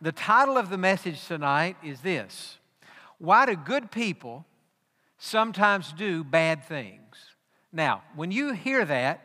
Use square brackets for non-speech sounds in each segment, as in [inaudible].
The title of the message tonight is this Why do good people sometimes do bad things? Now, when you hear that,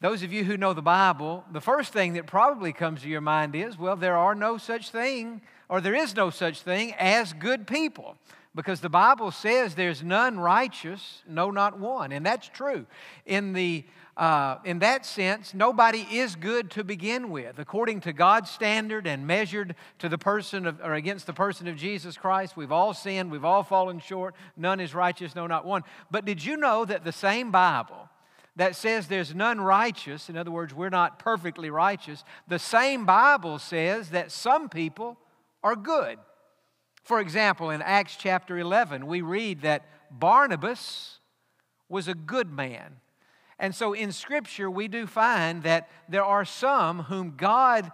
those of you who know the Bible, the first thing that probably comes to your mind is well, there are no such thing, or there is no such thing as good people. Because the Bible says there's none righteous, no, not one. And that's true. In, the, uh, in that sense, nobody is good to begin with. According to God's standard and measured to the person of, or against the person of Jesus Christ, we've all sinned, we've all fallen short, none is righteous, no, not one. But did you know that the same Bible that says there's none righteous, in other words, we're not perfectly righteous, the same Bible says that some people are good. For example, in Acts chapter 11, we read that Barnabas was a good man. And so in Scripture, we do find that there are some whom God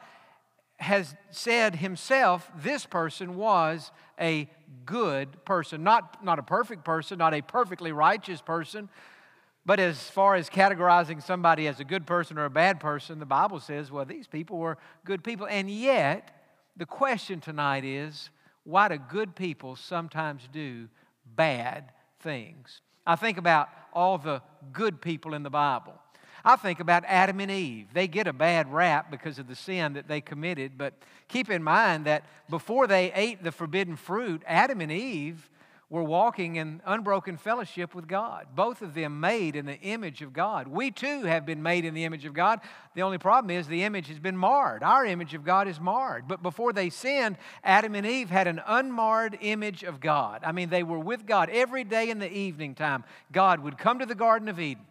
has said himself, this person was a good person. Not, not a perfect person, not a perfectly righteous person, but as far as categorizing somebody as a good person or a bad person, the Bible says, well, these people were good people. And yet, the question tonight is why do good people sometimes do bad things? I think about all the good people in the Bible. I think about Adam and Eve. They get a bad rap because of the sin that they committed, but keep in mind that before they ate the forbidden fruit, Adam and Eve were walking in unbroken fellowship with God. Both of them made in the image of God. We too have been made in the image of God. The only problem is the image has been marred. Our image of God is marred. But before they sinned, Adam and Eve had an unmarred image of God. I mean, they were with God every day in the evening time. God would come to the Garden of Eden,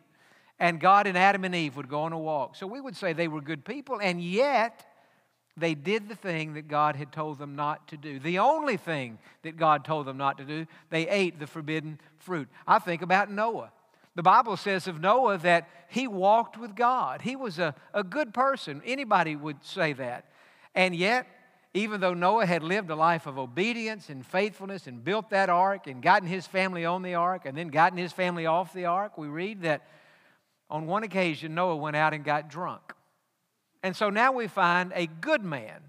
and God and Adam and Eve would go on a walk. So we would say they were good people, and yet, they did the thing that God had told them not to do. The only thing that God told them not to do, they ate the forbidden fruit. I think about Noah. The Bible says of Noah that he walked with God. He was a, a good person. Anybody would say that. And yet, even though Noah had lived a life of obedience and faithfulness and built that ark and gotten his family on the ark and then gotten his family off the ark, we read that on one occasion Noah went out and got drunk. And so now we find a good man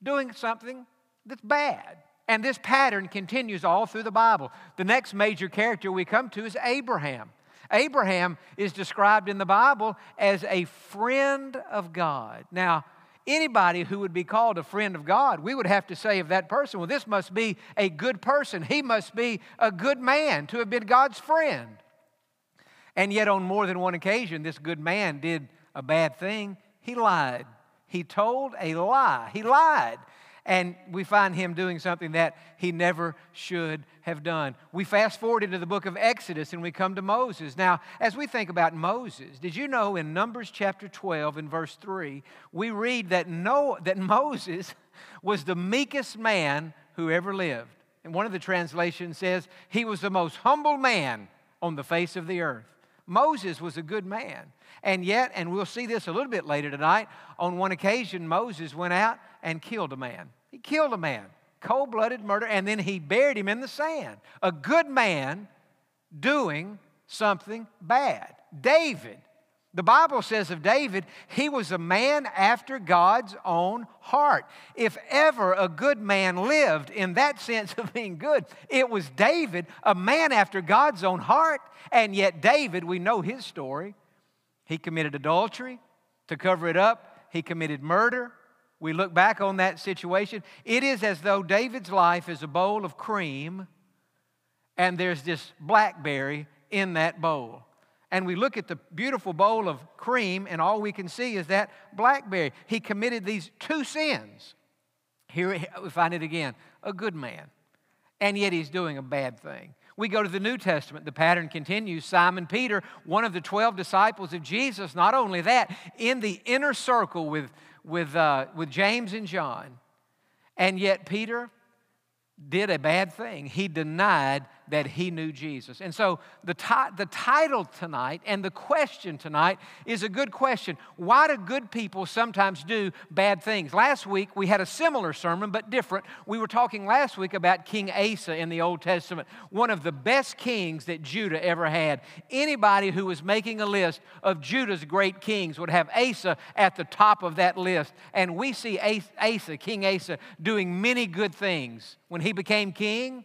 doing something that's bad. And this pattern continues all through the Bible. The next major character we come to is Abraham. Abraham is described in the Bible as a friend of God. Now, anybody who would be called a friend of God, we would have to say of that person, well, this must be a good person. He must be a good man to have been God's friend. And yet, on more than one occasion, this good man did a bad thing he lied. He told a lie. He lied. And we find him doing something that he never should have done. We fast forward into the book of Exodus and we come to Moses. Now, as we think about Moses, did you know in Numbers chapter 12 in verse 3, we read that, Noah, that Moses was the meekest man who ever lived. And one of the translations says he was the most humble man on the face of the earth. Moses was a good man. And yet, and we'll see this a little bit later tonight, on one occasion, Moses went out and killed a man. He killed a man, cold blooded murder, and then he buried him in the sand. A good man doing something bad. David the Bible says of David, he was a man after God's own heart. If ever a good man lived in that sense of being good, it was David, a man after God's own heart. And yet, David, we know his story. He committed adultery to cover it up, he committed murder. We look back on that situation. It is as though David's life is a bowl of cream, and there's this blackberry in that bowl and we look at the beautiful bowl of cream, and all we can see is that blackberry. He committed these two sins. Here we find it again a good man, and yet he's doing a bad thing. We go to the New Testament, the pattern continues. Simon Peter, one of the 12 disciples of Jesus, not only that, in the inner circle with, with, uh, with James and John. And yet, Peter did a bad thing. He denied that he knew Jesus. And so the, the title tonight and the question tonight is a good question. Why do good people sometimes do bad things? Last week we had a similar sermon, but different. We were talking last week about King Asa in the Old Testament, one of the best kings that Judah ever had. Anybody who was making a list of Judah's great kings would have Asa at the top of that list. And we see Asa, King Asa, doing many good things. When he became king,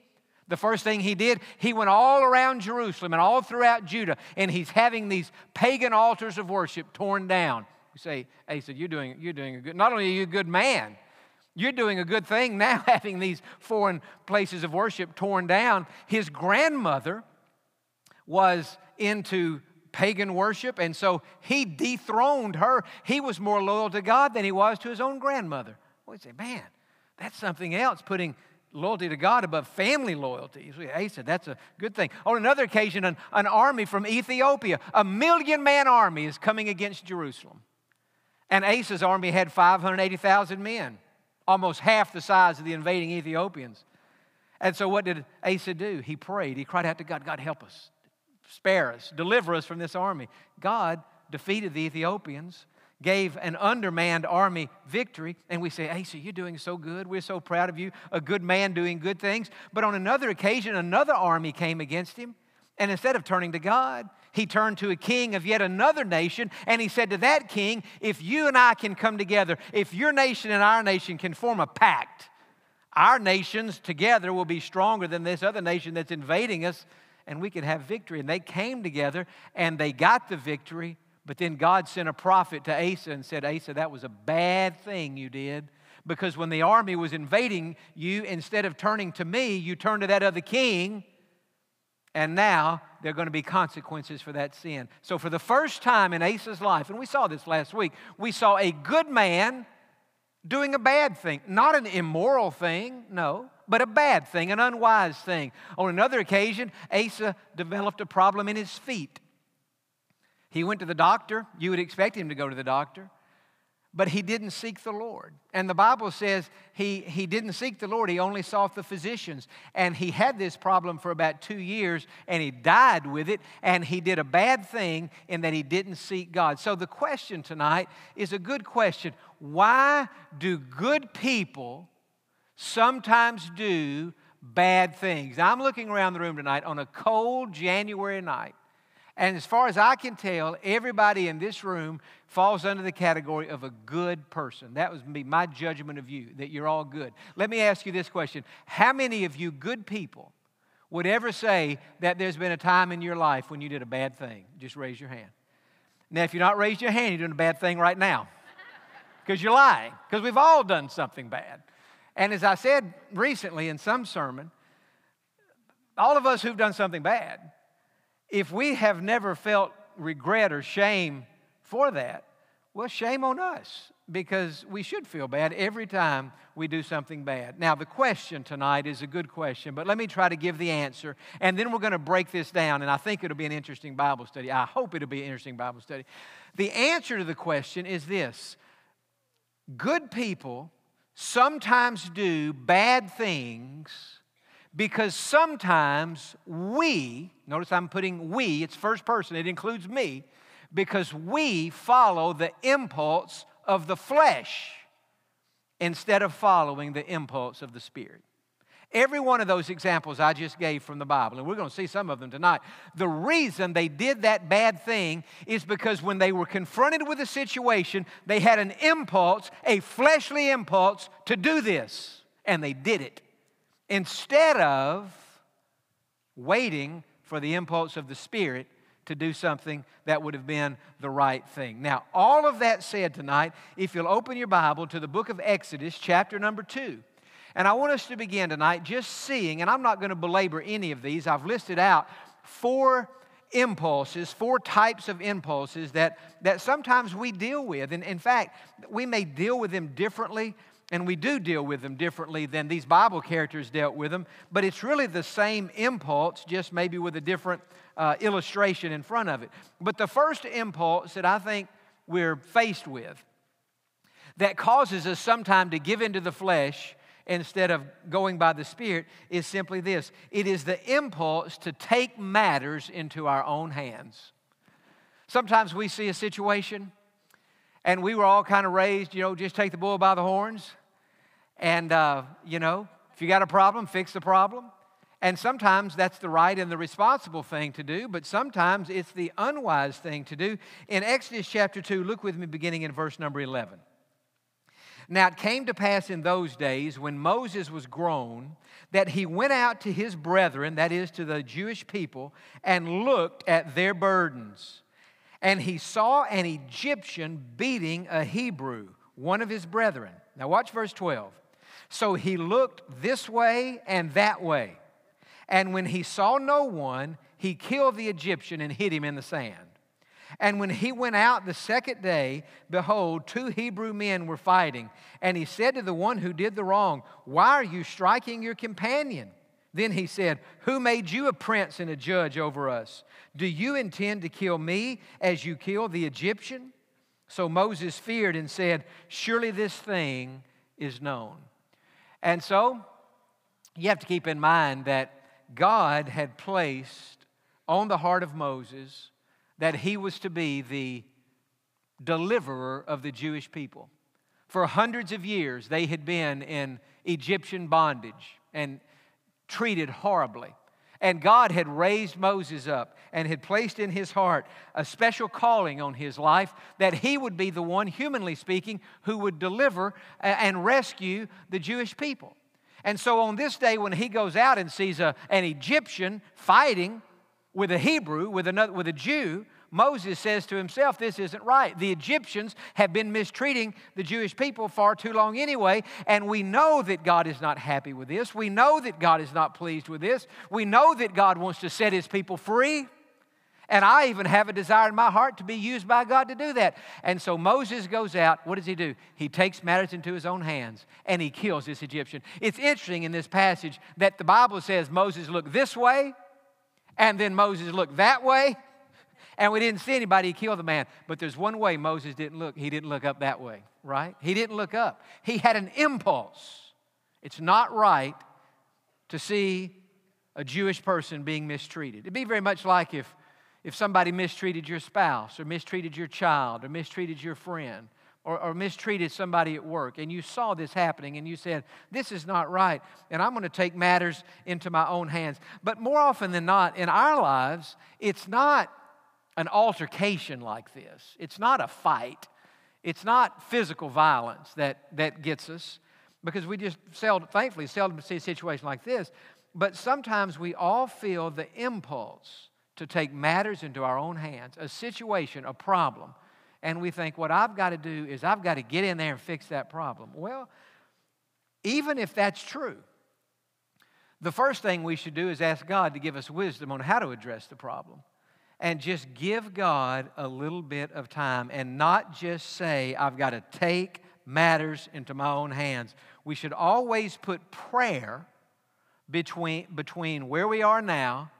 the first thing he did, he went all around Jerusalem and all throughout Judah, and he's having these pagan altars of worship torn down. You say, Asa, you're doing, you're doing a good, not only are you a good man, you're doing a good thing now [laughs] having these foreign places of worship torn down. His grandmother was into pagan worship, and so he dethroned her. He was more loyal to God than he was to his own grandmother. You say, man, that's something else, putting loyalty to God above family loyalty. Asa, that's a good thing. On another occasion, an, an army from Ethiopia, a million man army, is coming against Jerusalem. And Asa's army had 580,000 men, almost half the size of the invading Ethiopians. And so, what did Asa do? He prayed. He cried out to God, God, help us, spare us, deliver us from this army. God defeated the Ethiopians gave an undermanned army victory, and we say, Asa, hey, so you're doing so good. We're so proud of you, a good man doing good things. But on another occasion, another army came against him, and instead of turning to God, he turned to a king of yet another nation, and he said to that king, If you and I can come together, if your nation and our nation can form a pact, our nations together will be stronger than this other nation that's invading us, and we can have victory. And they came together, and they got the victory but then God sent a prophet to Asa and said, Asa, that was a bad thing you did. Because when the army was invading you, instead of turning to me, you turned to that other king. And now there are going to be consequences for that sin. So, for the first time in Asa's life, and we saw this last week, we saw a good man doing a bad thing. Not an immoral thing, no, but a bad thing, an unwise thing. On another occasion, Asa developed a problem in his feet. He went to the doctor. You would expect him to go to the doctor. But he didn't seek the Lord. And the Bible says he, he didn't seek the Lord, he only sought the physicians. And he had this problem for about two years and he died with it. And he did a bad thing in that he didn't seek God. So the question tonight is a good question. Why do good people sometimes do bad things? Now, I'm looking around the room tonight on a cold January night. And as far as I can tell, everybody in this room falls under the category of a good person. That would be my judgment of you, that you're all good. Let me ask you this question How many of you good people would ever say that there's been a time in your life when you did a bad thing? Just raise your hand. Now, if you're not raising your hand, you're doing a bad thing right now [laughs] because you're lying, because we've all done something bad. And as I said recently in some sermon, all of us who've done something bad, if we have never felt regret or shame for that, well, shame on us because we should feel bad every time we do something bad. Now, the question tonight is a good question, but let me try to give the answer, and then we're going to break this down, and I think it'll be an interesting Bible study. I hope it'll be an interesting Bible study. The answer to the question is this Good people sometimes do bad things because sometimes we, notice I'm putting we, it's first person, it includes me, because we follow the impulse of the flesh instead of following the impulse of the Spirit. Every one of those examples I just gave from the Bible, and we're going to see some of them tonight, the reason they did that bad thing is because when they were confronted with a situation, they had an impulse, a fleshly impulse, to do this, and they did it instead of waiting for the impulse of the Spirit to do something that would have been the right thing. Now, all of that said tonight, if you'll open your Bible to the book of Exodus, chapter number two. And I want us to begin tonight just seeing, and I'm not going to belabor any of these, I've listed out four impulses, four types of impulses that, that sometimes we deal with. And in fact, we may deal with them differently and we do deal with them differently than these Bible characters dealt with them, but it's really the same impulse, just maybe with a different uh, illustration in front of it. But the first impulse that I think we're faced with that causes us sometimes to give into the flesh instead of going by the Spirit is simply this it is the impulse to take matters into our own hands. Sometimes we see a situation and we were all kind of raised, you know, just take the bull by the horns. And, uh, you know, if you got a problem, fix the problem. And sometimes that's the right and the responsible thing to do, but sometimes it's the unwise thing to do. In Exodus chapter 2, look with me beginning in verse number 11. Now it came to pass in those days when Moses was grown that he went out to his brethren, that is to the Jewish people, and looked at their burdens. And he saw an Egyptian beating a Hebrew, one of his brethren. Now watch verse 12. So he looked this way and that way. And when he saw no one, he killed the Egyptian and hid him in the sand. And when he went out the second day, behold, two Hebrew men were fighting. And he said to the one who did the wrong, Why are you striking your companion? Then he said, Who made you a prince and a judge over us? Do you intend to kill me as you killed the Egyptian? So Moses feared and said, Surely this thing is known. And so you have to keep in mind that God had placed on the heart of Moses that he was to be the deliverer of the Jewish people. For hundreds of years, they had been in Egyptian bondage and treated horribly. And God had raised Moses up and had placed in his heart a special calling on his life that he would be the one, humanly speaking, who would deliver and rescue the Jewish people. And so on this day, when he goes out and sees a, an Egyptian fighting with a Hebrew, with, another, with a Jew, Moses says to himself, This isn't right. The Egyptians have been mistreating the Jewish people far too long anyway, and we know that God is not happy with this. We know that God is not pleased with this. We know that God wants to set his people free. And I even have a desire in my heart to be used by God to do that. And so Moses goes out. What does he do? He takes matters into his own hands and he kills this Egyptian. It's interesting in this passage that the Bible says Moses looked this way and then Moses looked that way. And we didn't see anybody kill the man. But there's one way Moses didn't look. He didn't look up that way, right? He didn't look up. He had an impulse. It's not right to see a Jewish person being mistreated. It'd be very much like if if somebody mistreated your spouse or mistreated your child or mistreated your friend or, or, mistreated somebody at work and you saw this happening and you said, This is not right, and I'm going to take matters into my own hands. But more often than not, in our lives, it's not an altercation like this, it's not a fight, it's not physical violence that, that gets us because we just seldom, thankfully, seldom see a situation like this. But sometimes we all feel the impulse to take matters into our own hands, a situation, a problem, and we think, what I've got to do is I've got to get in there and fix that problem. Well, even if that's true, the first thing we should do is ask God to give us wisdom on how to address the problem. And just give God a little bit of time and not just say, I've got to take matters into my own hands. We should always put prayer between, between where we are now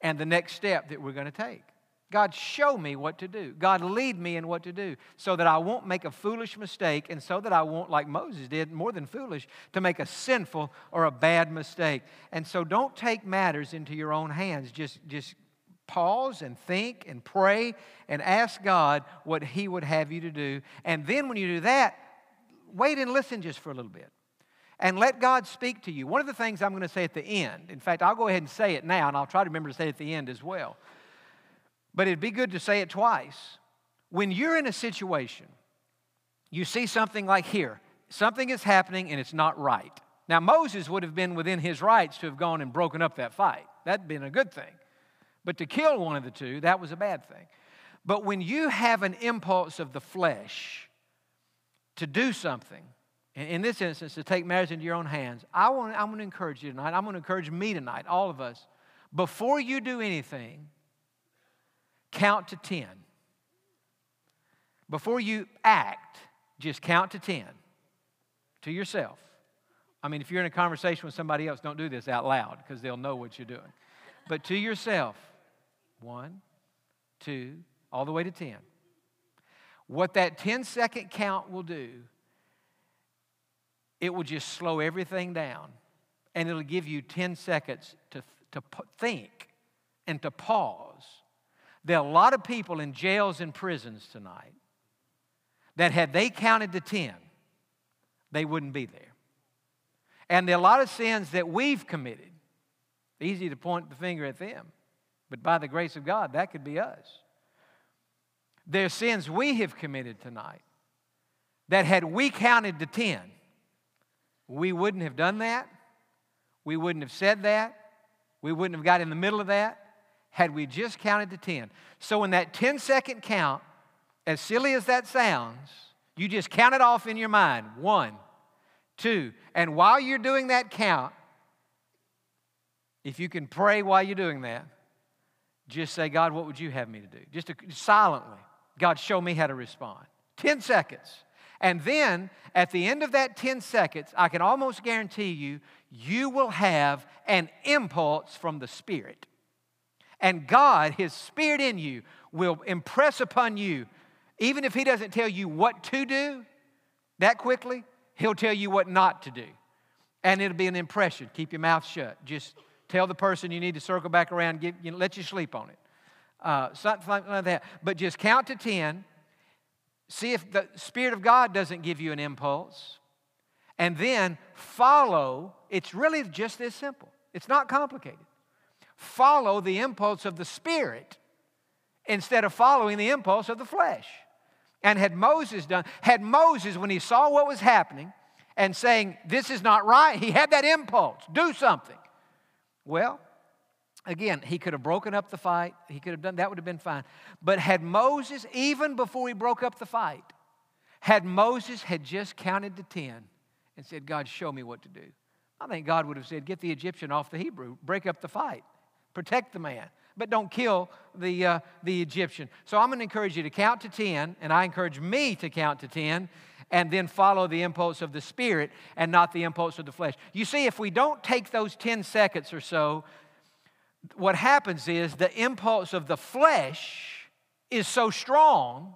and the next step that we're going to take. God, show me what to do. God, lead me in what to do so that I won't make a foolish mistake and so that I won't, like Moses did, more than foolish, to make a sinful or a bad mistake. And so don't take matters into your own hands. Just, just pause and think and pray and ask God what He would have you to do. And then when you do that, wait and listen just for a little bit and let God speak to you. One of the things I'm going to say at the end, in fact, I'll go ahead and say it now, and I'll try to remember to say it at the end as well. But it'd be good to say it twice. When you're in a situation, you see something like here, something is happening and it's not right. Now, Moses would have been within his rights to have gone and broken up that fight. That'd been a good thing. But to kill one of the two, that was a bad thing. But when you have an impulse of the flesh to do something, in this instance, to take matters into your own hands, I want, I'm going to encourage you tonight. I'm going to encourage me tonight, all of us. Before you do anything, count to 10. Before you act, just count to 10 to yourself. I mean, if you're in a conversation with somebody else, don't do this out loud because they'll know what you're doing. But to yourself, one, two, all the way to 10. What that 10 second count will do it will just slow everything down and it'll give you 10 seconds to, to think and to pause. There are a lot of people in jails and prisons tonight that had they counted to 10, they wouldn't be there. And there are a lot of sins that we've committed. Easy to point the finger at them, but by the grace of God, that could be us. There are sins we have committed tonight that had we counted to 10, we wouldn't have done that. We wouldn't have said that. We wouldn't have got in the middle of that had we just counted to 10. So, in that 10 second count, as silly as that sounds, you just count it off in your mind one, two. And while you're doing that count, if you can pray while you're doing that, just say, God, what would you have me to do? Just to, silently, God, show me how to respond. 10 seconds. And then at the end of that 10 seconds, I can almost guarantee you, you will have an impulse from the Spirit. And God, His Spirit in you, will impress upon you, even if He doesn't tell you what to do that quickly, He'll tell you what not to do. And it'll be an impression. Keep your mouth shut. Just tell the person you need to circle back around, give, you know, let you sleep on it. Uh, something like that. But just count to 10 See if the Spirit of God doesn't give you an impulse. And then follow. It's really just this simple, it's not complicated. Follow the impulse of the Spirit instead of following the impulse of the flesh. And had Moses done, had Moses, when he saw what was happening and saying, This is not right, he had that impulse, do something. Well, Again, he could have broken up the fight. He could have done that, would have been fine. But had Moses, even before he broke up the fight, had Moses had just counted to 10 and said, God, show me what to do, I think God would have said, Get the Egyptian off the Hebrew, break up the fight, protect the man, but don't kill the, uh, the Egyptian. So I'm going to encourage you to count to 10, and I encourage me to count to 10 and then follow the impulse of the Spirit and not the impulse of the flesh. You see, if we don't take those 10 seconds or so what happens is the impulse of the flesh is so strong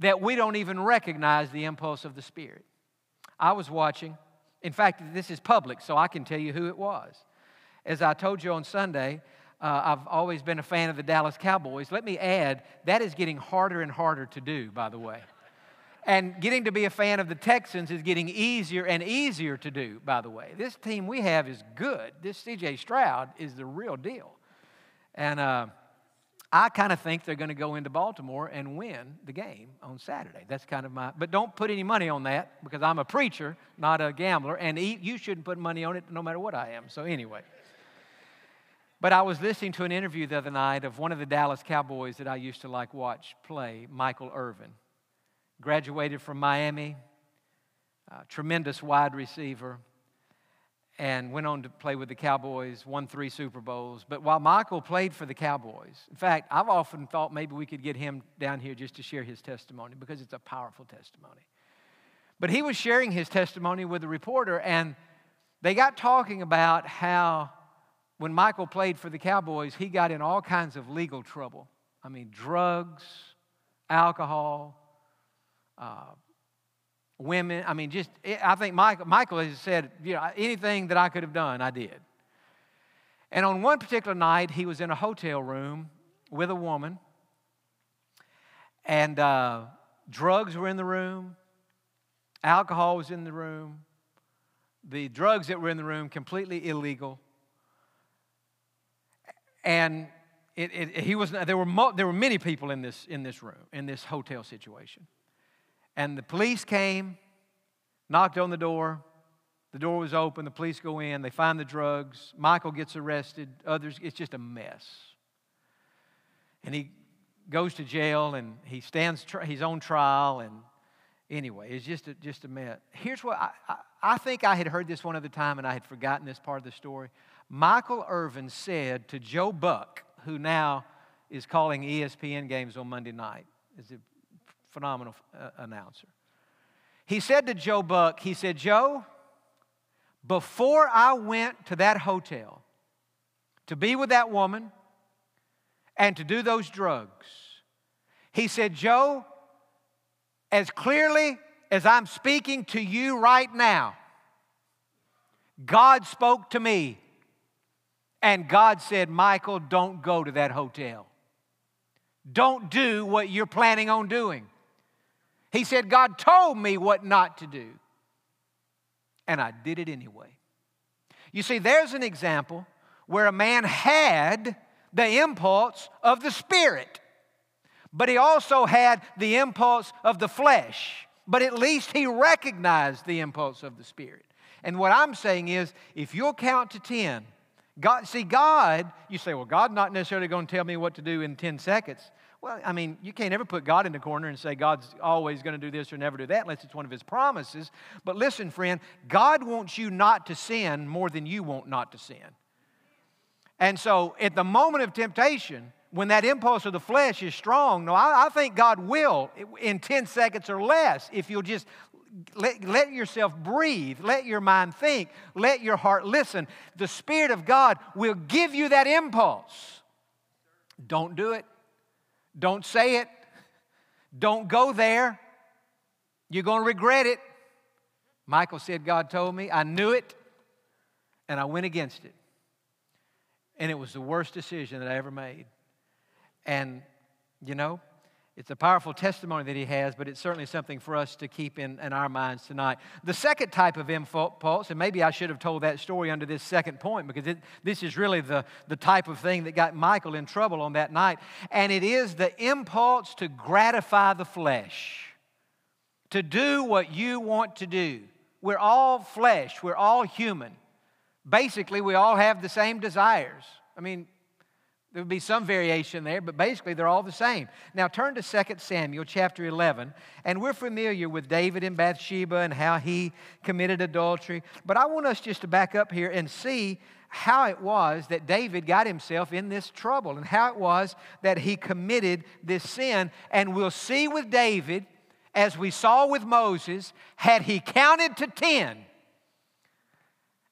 that we don't even recognize the impulse of the spirit. I was watching, in fact, this is public, so I can tell you who it was. As I told you on Sunday, uh, I've always been a fan of the Dallas Cowboys. Let me add, that is getting harder and harder to do, by the way. And getting to be a fan of the Texans is getting easier and easier to do, by the way. This team we have is good. This CJ Stroud is the real deal. And uh, I kind of think they're going to go into Baltimore and win the game on Saturday. That's kind of my, but don't put any money on that because I'm a preacher, not a gambler, and you shouldn't put money on it no matter what I am. So, anyway. But I was listening to an interview the other night of one of the Dallas Cowboys that I used to like watch play, Michael Irvin graduated from Miami, tremendous wide receiver, and went on to play with the Cowboys, won three Super Bowls. But while Michael played for the Cowboys, in fact, I've often thought maybe we could get him down here just to share his testimony because it's a powerful testimony. But he was sharing his testimony with a reporter, and they got talking about how when Michael played for the Cowboys, he got in all kinds of legal trouble. I mean, drugs, alcohol, uh, women. I mean, just, I think Michael, Michael has said, you know, anything that I could have done, I did. And on one particular night, he was in a hotel room with a woman, and uh, drugs were in the room, alcohol was in the room, the drugs that were in the room completely illegal, and it, it, he was there were mo- there were many people in this in this room in this hotel situation. And the police came, knocked on the door. The door was open. The police go in. They find the drugs. Michael gets arrested. Others, it's just a mess. And he goes to jail and he stands his own trial. And anyway, it's just a, just a mess. Here's what I, I, I think I had heard this one other time and I had forgotten this part of the story. Michael Irvin said to Joe Buck, who now is calling ESPN games on Monday night, is phenomenal uh, announcer. He said to Joe Buck, he said, Joe, before I went to that hotel to be with that woman and to do those drugs, he said, Joe, as clearly as I'm speaking to you right now, God spoke to me. And God said, Michael, don't go to that hotel. Don't do what you're planning on doing. He said, God told me what not to do. And I did it anyway. You see, there's an example where a man had the impulse of the Spirit, but he also had the impulse of the flesh. But at least he recognized the impulse of the Spirit. And what I'm saying is, if you'll count to 10, God, see, God, you say, well, God's not necessarily going to tell me what to do in 10 seconds. Well, I mean, you can't ever put God in the corner and say God's always going to do this or never do that unless it's one of His promises. But listen, friend, God wants you not to sin more than you want not to sin. And so at the moment of temptation, when that impulse of the flesh is strong, no, I, I think God will in 10 seconds or less if you'll just let, let yourself breathe, let your mind think, let your heart listen. The Spirit of God will give you that impulse. Don't do it. Don't say it. Don't go there. You're going to regret it. Michael said, God told me. I knew it, and I went against it. And it was the worst decision that I ever made. And, you know, it's a powerful testimony that he has, but it's certainly something for us to keep in, in our minds tonight. The second type of impulse, and maybe I should have told that story under this second point because it, this is really the, the type of thing that got Michael in trouble on that night, and it is the impulse to gratify the flesh, to do what you want to do. We're all flesh, we're all human. Basically, we all have the same desires. I mean, there would be some variation there, but basically they're all the same. Now turn to 2 Samuel chapter 11, and we're familiar with David and Bathsheba and how he committed adultery. But I want us just to back up here and see how it was that David got himself in this trouble and how it was that he committed this sin. And we'll see with David, as we saw with Moses, had he counted to 10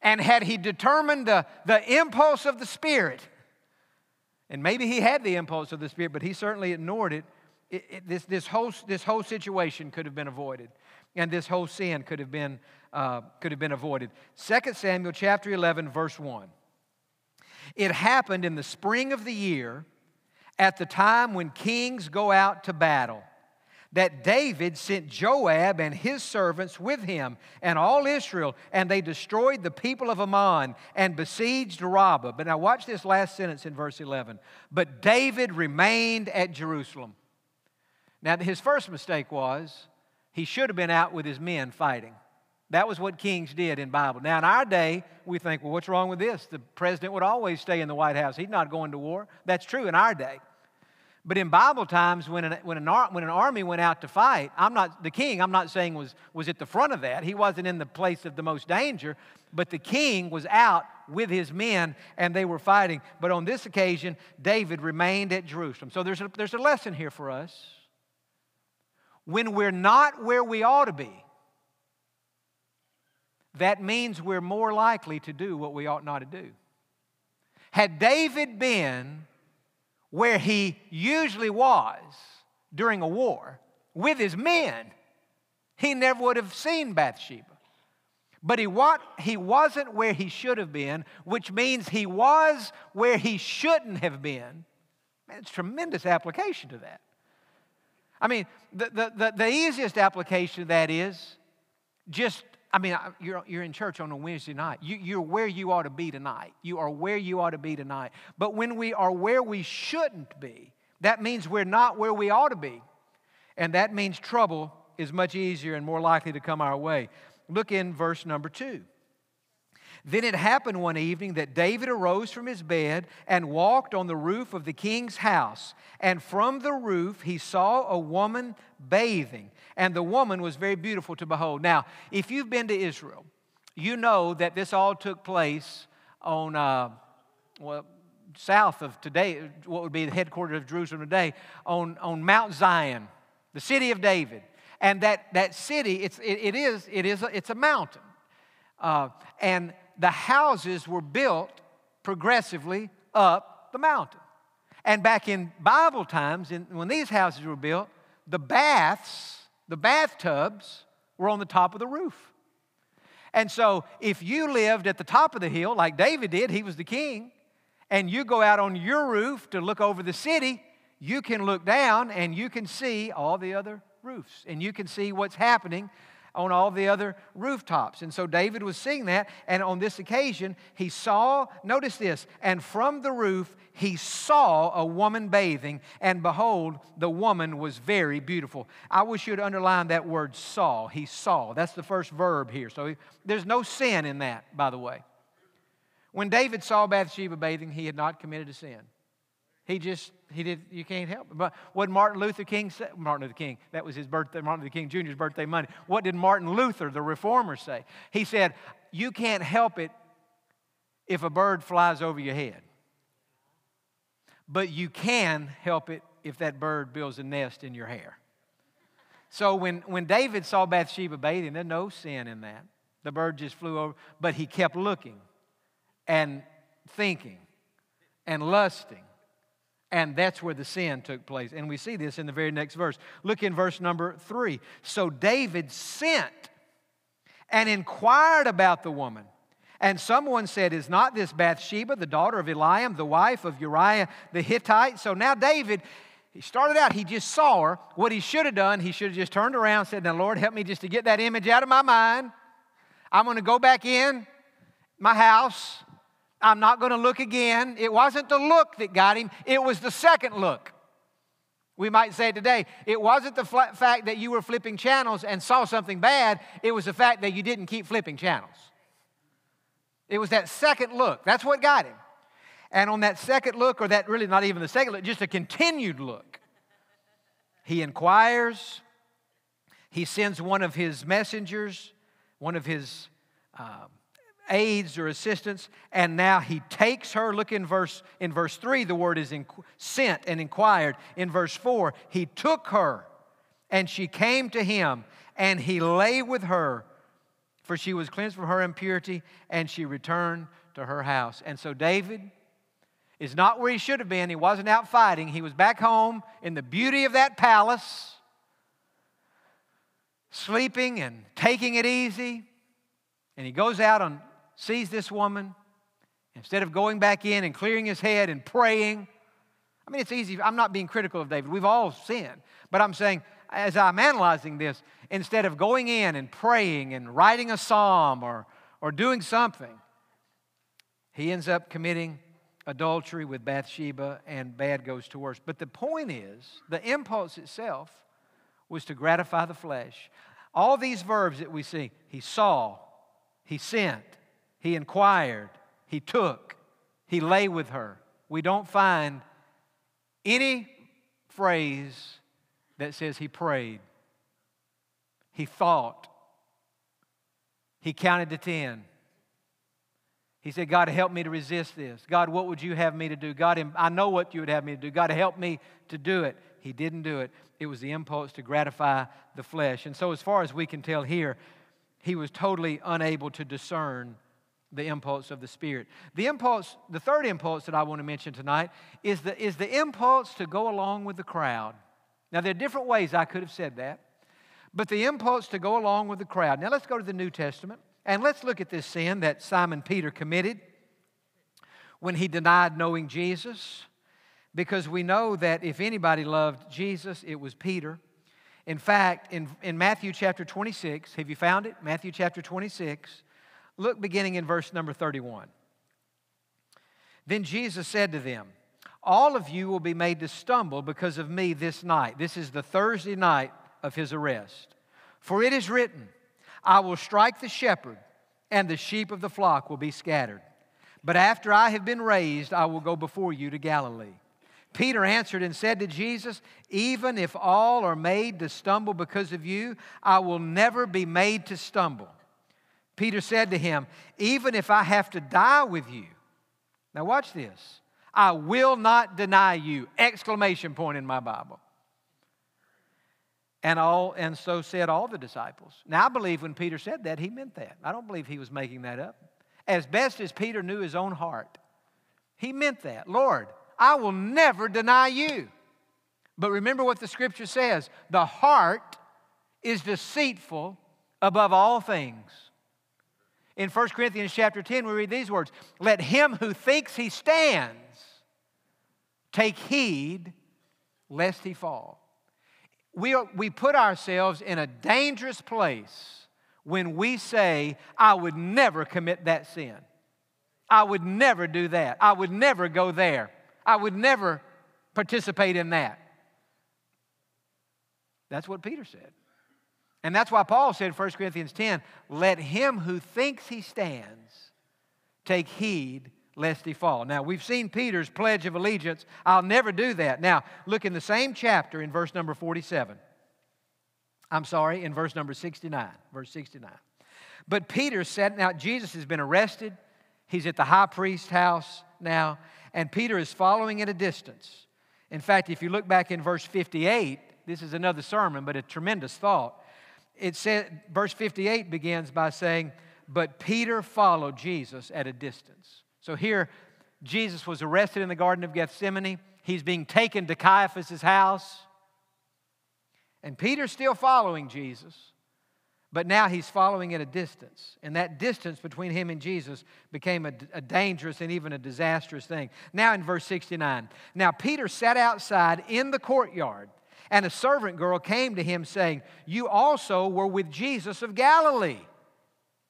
and had he determined the, the impulse of the Spirit and maybe he had the impulse of the Spirit, but he certainly ignored it. it, it this, this, whole, this whole situation could have been avoided, and this whole sin could have been, uh, could have been avoided. 2 Samuel chapter 11, verse 1. It happened in the spring of the year, at the time when kings go out to battle that David sent Joab and his servants with him and all Israel, and they destroyed the people of Ammon and besieged Rabbah. But now watch this last sentence in verse 11. But David remained at Jerusalem. Now, his first mistake was he should have been out with his men fighting. That was what kings did in Bible. Now, in our day, we think, well, what's wrong with this? The president would always stay in the White House. He's not going to war. That's true in our day. But in Bible times, when an, when, an, when an army went out to fight, I'm not, the king, I'm not saying was, was at the front of that. He wasn't in the place of the most danger, but the king was out with his men and they were fighting. But on this occasion, David remained at Jerusalem. So there's a, there's a lesson here for us. When we're not where we ought to be, that means we're more likely to do what we ought not to do. Had David been where he usually was during a war with his men, he never would have seen Bathsheba. But he, he wasn't where he should have been, which means he was where he shouldn't have been. Man, it's tremendous application to that. I mean, the, the, the, the easiest application of that is just I mean, you're, you're in church on a Wednesday night. You, you're where you ought to be tonight. You are where you ought to be tonight. But when we are where we shouldn't be, that means we're not where we ought to be. And that means trouble is much easier and more likely to come our way. Look in verse number two. Then it happened one evening that David arose from his bed and walked on the roof of the king's house. And from the roof he saw a woman bathing, and the woman was very beautiful to behold. Now, if you've been to Israel, you know that this all took place on, uh, well, south of today, what would be the headquarters of Jerusalem today, on, on Mount Zion, the city of David. And that, that city, it's, it, it is, it is a, it's a mountain. Uh, and the houses were built progressively up the mountain. And back in Bible times, in, when these houses were built, the baths, the bathtubs, were on the top of the roof. And so, if you lived at the top of the hill, like David did, he was the king, and you go out on your roof to look over the city, you can look down and you can see all the other roofs, and you can see what's happening on all the other rooftops. And so David was seeing that, and on this occasion, he saw, notice this, and from the roof he saw a woman bathing, and behold, the woman was very beautiful. I wish you'd underline that word saw. He saw. That's the first verb here. So there's no sin in that, by the way. When David saw Bathsheba bathing, he had not committed a sin. He just, he did, you can't help it. But what Martin Luther King said, Martin Luther King, that was his birthday, Martin Luther King Jr.'s birthday Monday. What did Martin Luther, the reformer, say? He said, You can't help it if a bird flies over your head. But you can help it if that bird builds a nest in your hair. So when, when David saw Bathsheba bathing, there's no sin in that. The bird just flew over, but he kept looking and thinking and lusting and that's where the sin took place. And we see this in the very next verse. Look in verse number three. So David sent and inquired about the woman. And someone said, Is not this Bathsheba, the daughter of Eliam, the wife of Uriah the Hittite? So now David, he started out, he just saw her. What he should have done, he should have just turned around and said, Now, Lord, help me just to get that image out of my mind. I'm going to go back in my house I'm not going to look again. It wasn't the look that got him, it was the second look. We might say today, it wasn't the fact that you were flipping channels and saw something bad, it was the fact that you didn't keep flipping channels. It was that second look. That's what got him. And on that second look, or that really not even the second look, just a continued look, he inquires, he sends one of his messengers, one of his um, aides or assistants, and now he takes her. Look in verse in verse three, the word is sent and inquired. In verse four, he took her, and she came to him, and he lay with her, for she was cleansed from her impurity, and she returned to her house. And so David is not where he should have been. He wasn't out fighting. He was back home in the beauty of that palace, sleeping and taking it easy. And he goes out on sees this woman, instead of going back in and clearing his head and praying, I mean, it's easy. I'm not being critical of David. We've all sinned. But I'm saying, as I'm analyzing this, instead of going in and praying and writing a psalm or, or doing something, he ends up committing adultery with Bathsheba and bad goes to worse. But the point is, the impulse itself was to gratify the flesh. All these verbs that we see, he saw, he sent, he inquired, he took, he lay with her. We don't find any phrase that says he prayed, he thought, he counted to 10. He said, God, help me to resist this. God, what would you have me to do? God, I know what you would have me to do. God, help me to do it. He didn't do it. It was the impulse to gratify the flesh. And so, as far as we can tell here, he was totally unable to discern the impulse of the Spirit. The impulse, the third impulse that I want to mention tonight is the, is the impulse to go along with the crowd. Now, there are different ways I could have said that, but the impulse to go along with the crowd. Now, let's go to the New Testament and let's look at this sin that Simon Peter committed when he denied knowing Jesus, because we know that if anybody loved Jesus, it was Peter. In fact, in, in Matthew chapter 26, have you found it? Matthew chapter 26 Look beginning in verse number 31. Then Jesus said to them, All of you will be made to stumble because of me this night. This is the Thursday night of his arrest. For it is written, I will strike the shepherd, and the sheep of the flock will be scattered. But after I have been raised, I will go before you to Galilee. Peter answered and said to Jesus, Even if all are made to stumble because of you, I will never be made to stumble. Peter said to him, Even if I have to die with you. Now, watch this. I will not deny you! Exclamation point in my Bible. And, all, and so said all the disciples. Now, I believe when Peter said that, he meant that. I don't believe he was making that up. As best as Peter knew his own heart, he meant that. Lord, I will never deny you. But remember what the scripture says the heart is deceitful above all things. In 1 Corinthians chapter 10, we read these words Let him who thinks he stands take heed lest he fall. We, are, we put ourselves in a dangerous place when we say, I would never commit that sin. I would never do that. I would never go there. I would never participate in that. That's what Peter said. And that's why Paul said in 1 Corinthians 10 let him who thinks he stands take heed lest he fall. Now, we've seen Peter's pledge of allegiance. I'll never do that. Now, look in the same chapter in verse number 47. I'm sorry, in verse number 69. Verse 69. But Peter said, now Jesus has been arrested. He's at the high priest's house now, and Peter is following at a distance. In fact, if you look back in verse 58, this is another sermon, but a tremendous thought. It said, verse 58 begins by saying, But Peter followed Jesus at a distance. So here, Jesus was arrested in the Garden of Gethsemane. He's being taken to Caiaphas' house. And Peter's still following Jesus, but now he's following at a distance. And that distance between him and Jesus became a, a, dangerous and even a disastrous thing. Now, in verse 69, now Peter sat outside in the courtyard, and a servant girl came to him saying, You also were with Jesus of Galilee.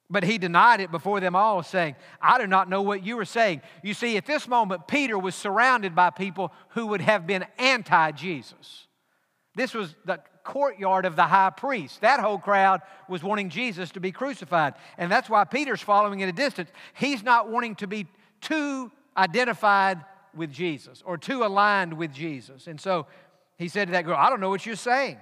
But he denied it before them all, saying, I do not know what you are saying. You see, at this moment, Peter was surrounded by people who would have been anti Jesus. This was the courtyard of the high priest. That whole crowd was wanting Jesus to be crucified. And that's why Peter's following at a distance. He's not wanting to be too identified with Jesus or too aligned with Jesus. And so he said to that girl, I don't know what you're saying.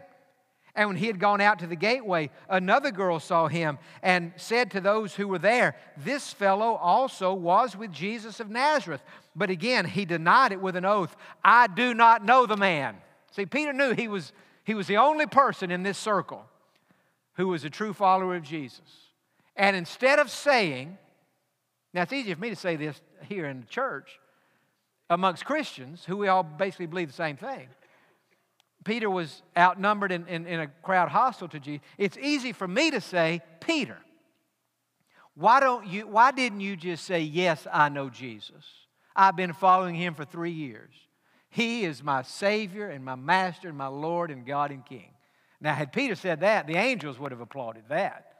And when he had gone out to the gateway, another girl saw him and said to those who were there, This fellow also was with Jesus of Nazareth. But again, he denied it with an oath I do not know the man. See, Peter knew he was, he was the only person in this circle who was a true follower of Jesus. And instead of saying, now it's easy for me to say this here in the church amongst Christians who we all basically believe the same thing. Peter was outnumbered in, in, in, a crowd hostile to Jesus, it's easy for me to say, Peter, why, don't you, why didn't you just say, Yes, I know Jesus? I've been following him for three years. He is my Savior and my Master and my Lord and God and King. Now, had Peter said that, the angels would have applauded that.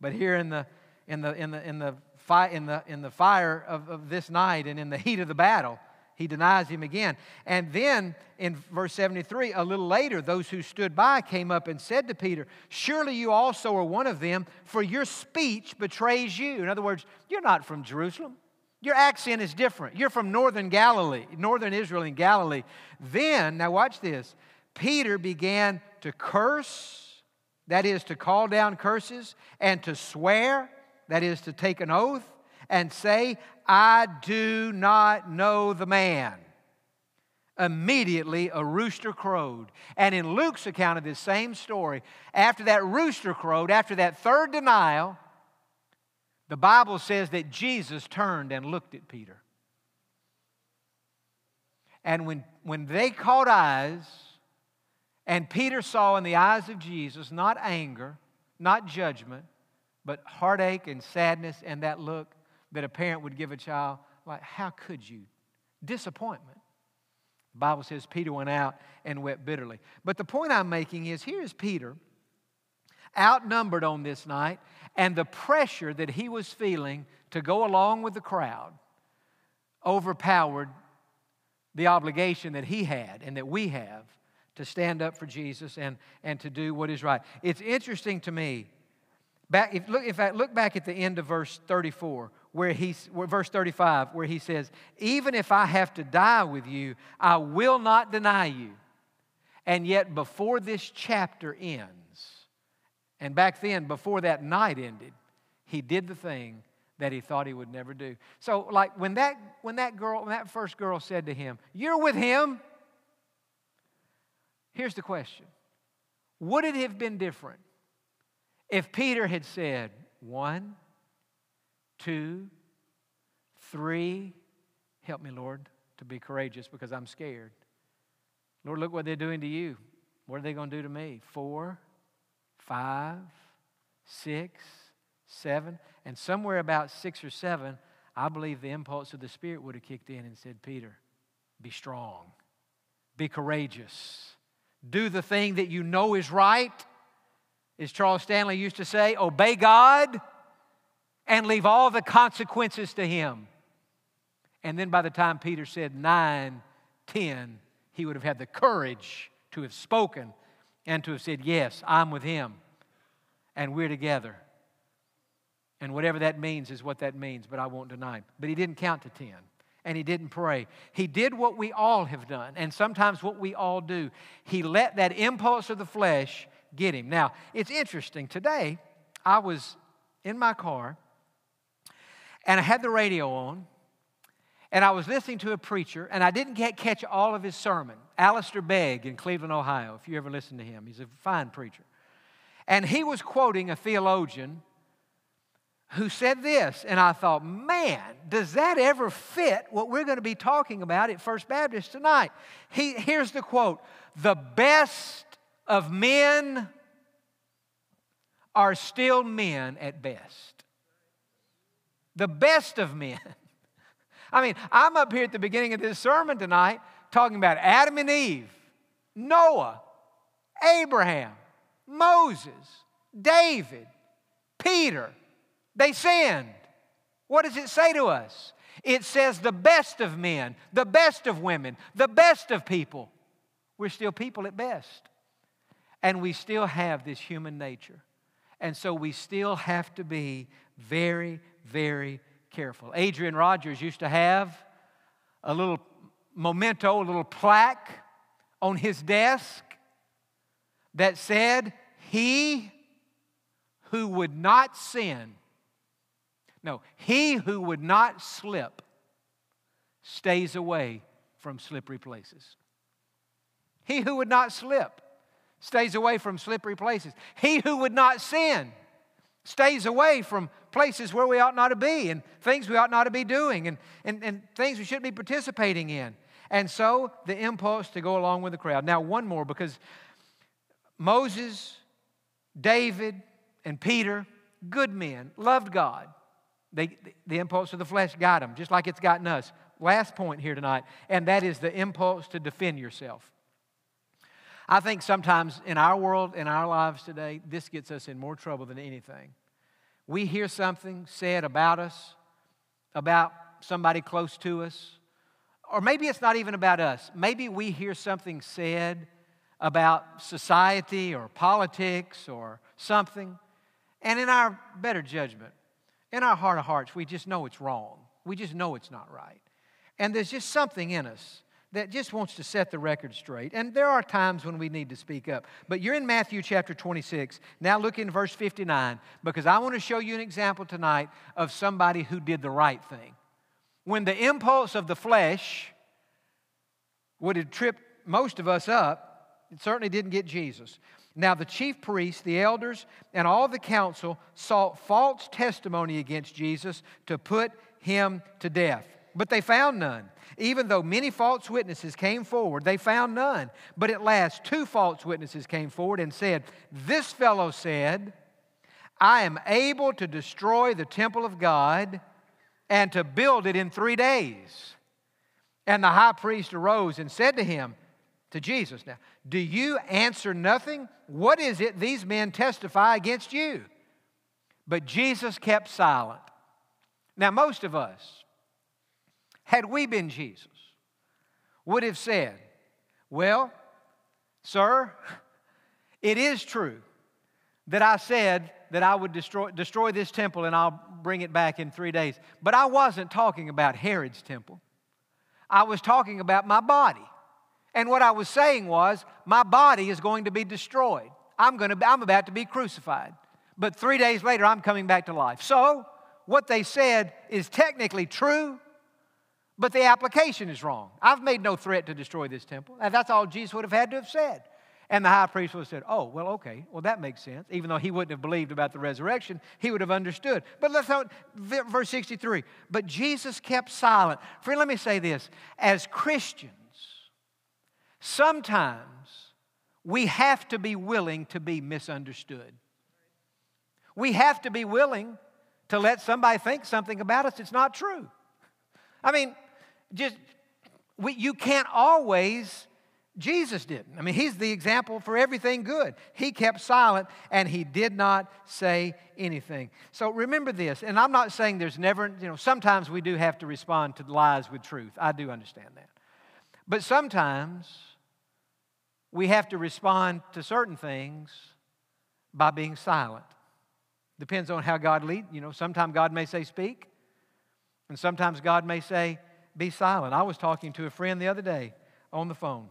But here in the, in the, in the, in the, in the, in the fire of, of this night and in the heat of the battle, he denies him again. And then in verse 73, a little later, those who stood by came up and said to Peter, Surely you also are one of them, for your speech betrays you. In other words, you're not from Jerusalem. Your accent is different. You're from northern Galilee, northern Israel and Galilee. Then, now watch this Peter began to curse, that is, to call down curses, and to swear, that is, to take an oath and say, I do not know the man. Immediately a rooster crowed. And in Luke's account of this same story, after that rooster crowed, after that third denial, the Bible says that Jesus turned and looked at Peter. And when, when they caught eyes, and Peter saw in the eyes of Jesus not anger, not judgment, but heartache and sadness and that look, that a parent would give a child. Like, how could you? Disappointment. The Bible says Peter went out and wept bitterly. But the point I'm making is here's Peter, outnumbered on this night, and the pressure that he was feeling to go along with the crowd overpowered the obligation that he had and that we have to stand up for Jesus and, and to do what is right. It's interesting to me. Back, if, look, in fact, look back at the end of verse 34 where he, verse 35, where he says, Even if I have to die with you, I will not deny you. And yet, before this chapter ends, and back then, before that night ended, he did the thing that he thought he would never do. So, like when that when that girl, when that first girl said to him, You're with him. Here's the question. Would it have been different if Peter had said, One, two, three. Help me, Lord, to be courageous because I'm scared. Lord, look what they're doing to you. What are they going to do to me? Four, five, six, seven, and somewhere about six or seven, I believe the impulse of the Spirit would have kicked in and said, Peter, be strong, be courageous, do the thing that you know is right. As Charles Stanley used to say, obey God and leave all the consequences to Him. And then by the time Peter said nine, ten, he would have had the courage to have spoken and to have said, Yes, I'm with Him and we're together. And whatever that means is what that means, but I won't deny. But he didn't count to 10 and he didn't pray. He did what we all have done, and sometimes what we all do. He let that impulse of the flesh get him. Now, it's interesting. Today, I was in my car and I had the radio on and I was listening to a preacher and I didn't get, catch all of his sermon. Alistair Begg in Cleveland, Ohio, if you ever listen to him. He's a fine preacher. And he was quoting a theologian who said this, and I thought, man, does that ever fit what we're going to be talking about at First Baptist tonight? He, here's the quote The best of men are still men at best. The best of men. [laughs] I mean, I'm up here at the beginning of this sermon tonight talking about Adam and Eve, Noah, Abraham, Moses, David, Peter. They sinned. What does it say to us? It says the best of men, the best of women, the best of people. We're still people at best. And we still have this human nature. And so we still have to be very, very careful. Adrian Rogers used to have a little memento, a little plaque on his desk that said, He who would not sin, no, he who would not slip stays away from slippery places. He who would not slip stays away from slippery places. He who would not sin stays away from places where we ought not to be and things we ought not to be doing and, and, and things we shouldn't be participating in. And so the impulse to go along with the crowd. Now, one more because Moses, David, and Peter, good men, loved God. They, the impulse of the flesh got them, just like it's gotten us. Last point here tonight, and that is the impulse to defend yourself. I think sometimes in our world, in our lives today, this gets us in more trouble than anything. We hear something said about us, about somebody close to us, or maybe it's not even about us. Maybe we hear something said about society or politics or something. And in our better judgment, in our heart of hearts, we just know it's wrong. We just know it's not right. And there's just something in us that just wants to set the record straight. And there are times when we need to speak up. But you're in Matthew chapter 26. Now look in verse 59 because I want to show you an example tonight of somebody who did the right thing. When the impulse of the flesh would have tripped most of us up, it certainly didn't get Jesus. Now, the chief priests, the elders, and all the council sought false testimony against Jesus to put him to death. But they found none. Even though many false witnesses came forward, they found none. But at last, two false witnesses came forward and said, This fellow said, I am able to destroy the temple of God and to build it in three days. And the high priest arose and said to him, to Jesus now, do you answer nothing? What is it these men testify against you? But Jesus kept silent. Now, most of us, had we been Jesus, would have said, Well, sir, [laughs] it is true that I said that I would destroy, destroy this temple and I'll bring it back in three days. But I wasn't talking about Herod's temple, I was talking about my body. And what I was saying was, my body is going to be destroyed. I'm, going to, I'm about to be crucified. But three days later, I'm coming back to life. So, what they said is technically true, but the application is wrong. I've made no threat to destroy this temple. And that's all Jesus would have had to have said. And the high priest would have said, Oh, well, okay, well, that makes sense. Even though he wouldn't have believed about the resurrection, he would have understood. But let's go, verse 63. But Jesus kept silent. Friend, let me say this. As Christians, Sometimes we have to be willing to be misunderstood. We have to be willing to let somebody think something about us that's not true. I mean, just we, you can't always Jesus didn't. I mean, he's the example for everything good. He kept silent and he did not say anything. So remember this, and I'm not saying there's never, you know, sometimes we do have to respond to lies with truth. I do understand that. But sometimes we have to respond to certain things by being silent. Depends on how God leads. You know, sometimes God may say, speak, and sometimes God may say, be silent. I was talking to a friend the other day on the phone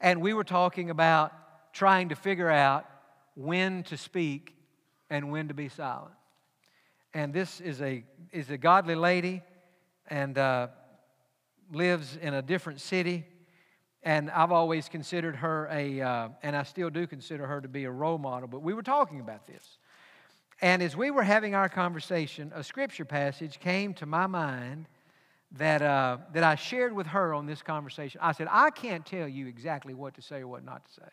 and we were talking about trying to figure out when to speak and when to be silent. And this is a, is a godly lady and uh, lives in a different city. And I've always considered her a, uh, and I still do consider her to be a role model, but we were talking about this. And as we were having our conversation, a scripture passage came to my mind that, uh, that I shared with her on this conversation. I said, I can't tell you exactly what to say or what not to say.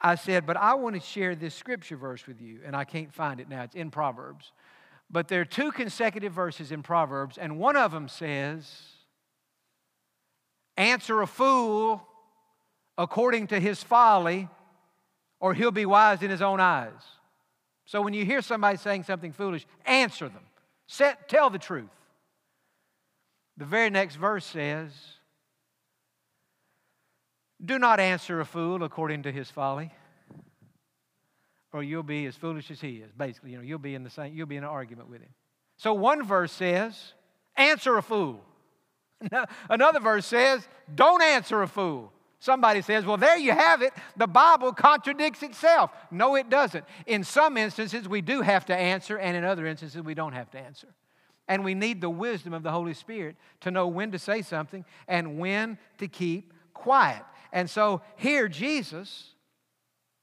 I said, but I want to share this scripture verse with you, and I can't find it now. It's in Proverbs. But there are two consecutive verses in Proverbs, and one of them says, Answer a fool according to his folly, or he'll be wise in his own eyes. So when you hear somebody saying something foolish, answer them. Set, tell the truth. The very next verse says, Do not answer a fool according to his folly, or you'll be as foolish as he is. Basically, you know, you'll be in the same, you'll be in an argument with him. So one verse says, Answer a fool. Another verse says, Don't answer a fool. Somebody says, Well, there you have it. The Bible contradicts itself. No, it doesn't. In some instances, we do have to answer, and in other instances, we don't have to answer. And we need the wisdom of the Holy Spirit to know when to say something and when to keep quiet. And so here, Jesus,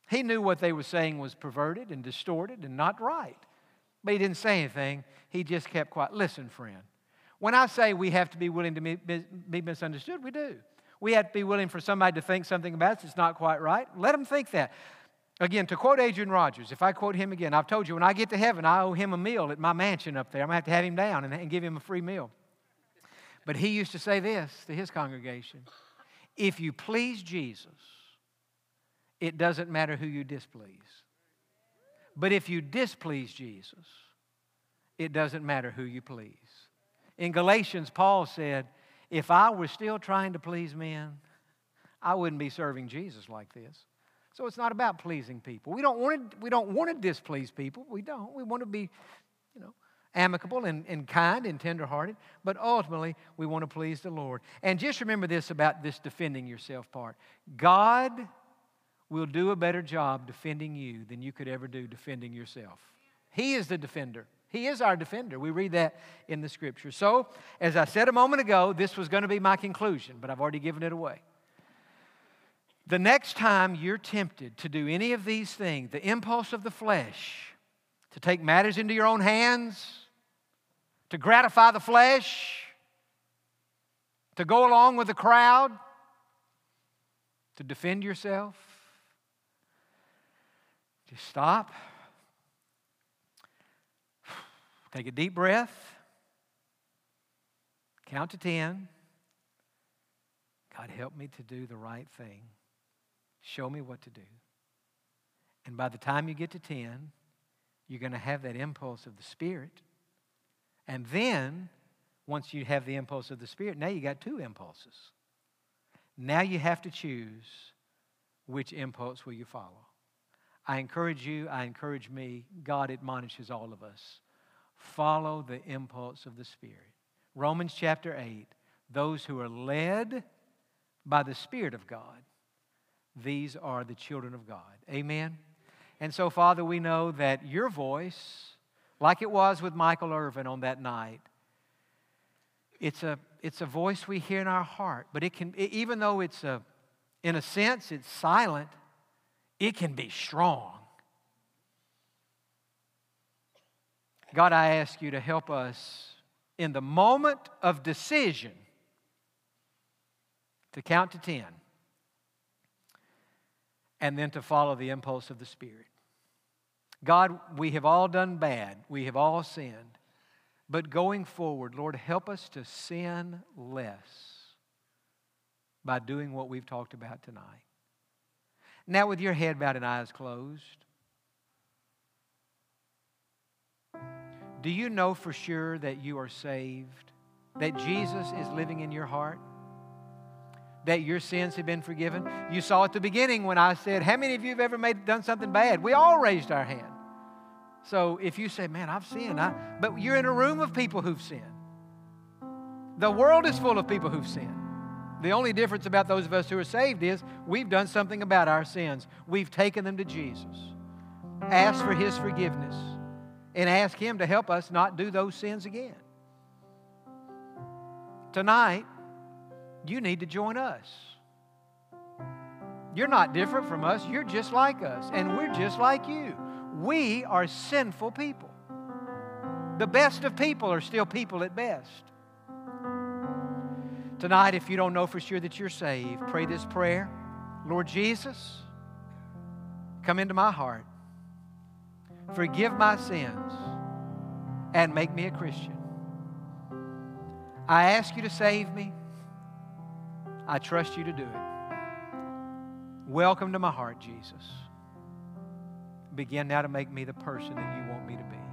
he knew what they were saying was perverted and distorted and not right. But he didn't say anything. He just kept quiet. Listen, friend, when I say we have to be willing to be misunderstood, we do. We have to be willing for somebody to think something about us that's not quite right. Let them think that. Again, to quote Adrian Rogers, if I quote him again, I've told you when I get to heaven, I owe him a meal at my mansion up there. I'm going to have to have him down and, and give him a free meal. But he used to say this to his congregation If you please Jesus, it doesn't matter who you displease. But if you displease Jesus, it doesn't matter who you please. In Galatians, Paul said, If I were still trying to please men, I wouldn't be serving Jesus like this. So it's not about pleasing people. We don't want to, we don't want to displease people. We don't. We want to be, you know, amicable and, and kind and tenderhearted. But ultimately, we want to please the Lord. And just remember this about this defending yourself part God will do a better job defending you than you could ever do defending yourself. He is the defender. He is our defender. We read that in the scripture. So, as I said a moment ago, this was going to be my conclusion, but I've already given it away. The next time you're tempted to do any of these things, the impulse of the flesh, to take matters into your own hands, to gratify the flesh, to go along with the crowd, to defend yourself, just stop. [sighs] Take a deep breath. Count to 10. God, help me to do the right thing. Show me what to do. And by the time you get to 10, you're going to have that impulse of the Spirit. And then, once you have the impulse of the Spirit, now you got two impulses. Now you have to choose which impulse will you follow. I encourage you, I encourage me, God admonishes all of us. Follow the impulse of the Spirit. Romans chapter 8 those who are led by the Spirit of God these are the children of God. Amen? And so, Father, we know that your voice, like it was with Michael Irvin on that night, it's a, it's a voice we hear in our heart. But it can, even though it's a, in a sense, it's silent, it can be strong. God, I ask you to help us in the moment of decision to count to 10 and then to follow the impulse of the Spirit. God, we have all done bad, we have all sinned. But going forward, Lord, help us to sin less by doing what we've talked about tonight. Now, with your head bowed and eyes closed, do you know for sure that you are saved? That Jesus is living in your heart? That your sins have been forgiven? You saw at the beginning when I said, How many of you have ever made, done something bad? We all raised our hand. So if you say, Man, I've sinned, I, but you're in a room of people who've sinned. The world is full of people who've sinned. The only difference about those of us who are saved is we've done something about our sins. We've taken them to Jesus, asked for His forgiveness, and asked Him to help us not do those sins again. Tonight, you need to join us. You're not different from us, you're just like us, and we're just like you. We are sinful people. The best of people are still people at best. Tonight, if you don't know for sure that you're saved, pray this prayer Lord Jesus, come into my heart, forgive my sins, and make me a Christian. I ask you to save me. I trust you to do it. Welcome to my heart, Jesus. Begin now to make me the person that you want me to be.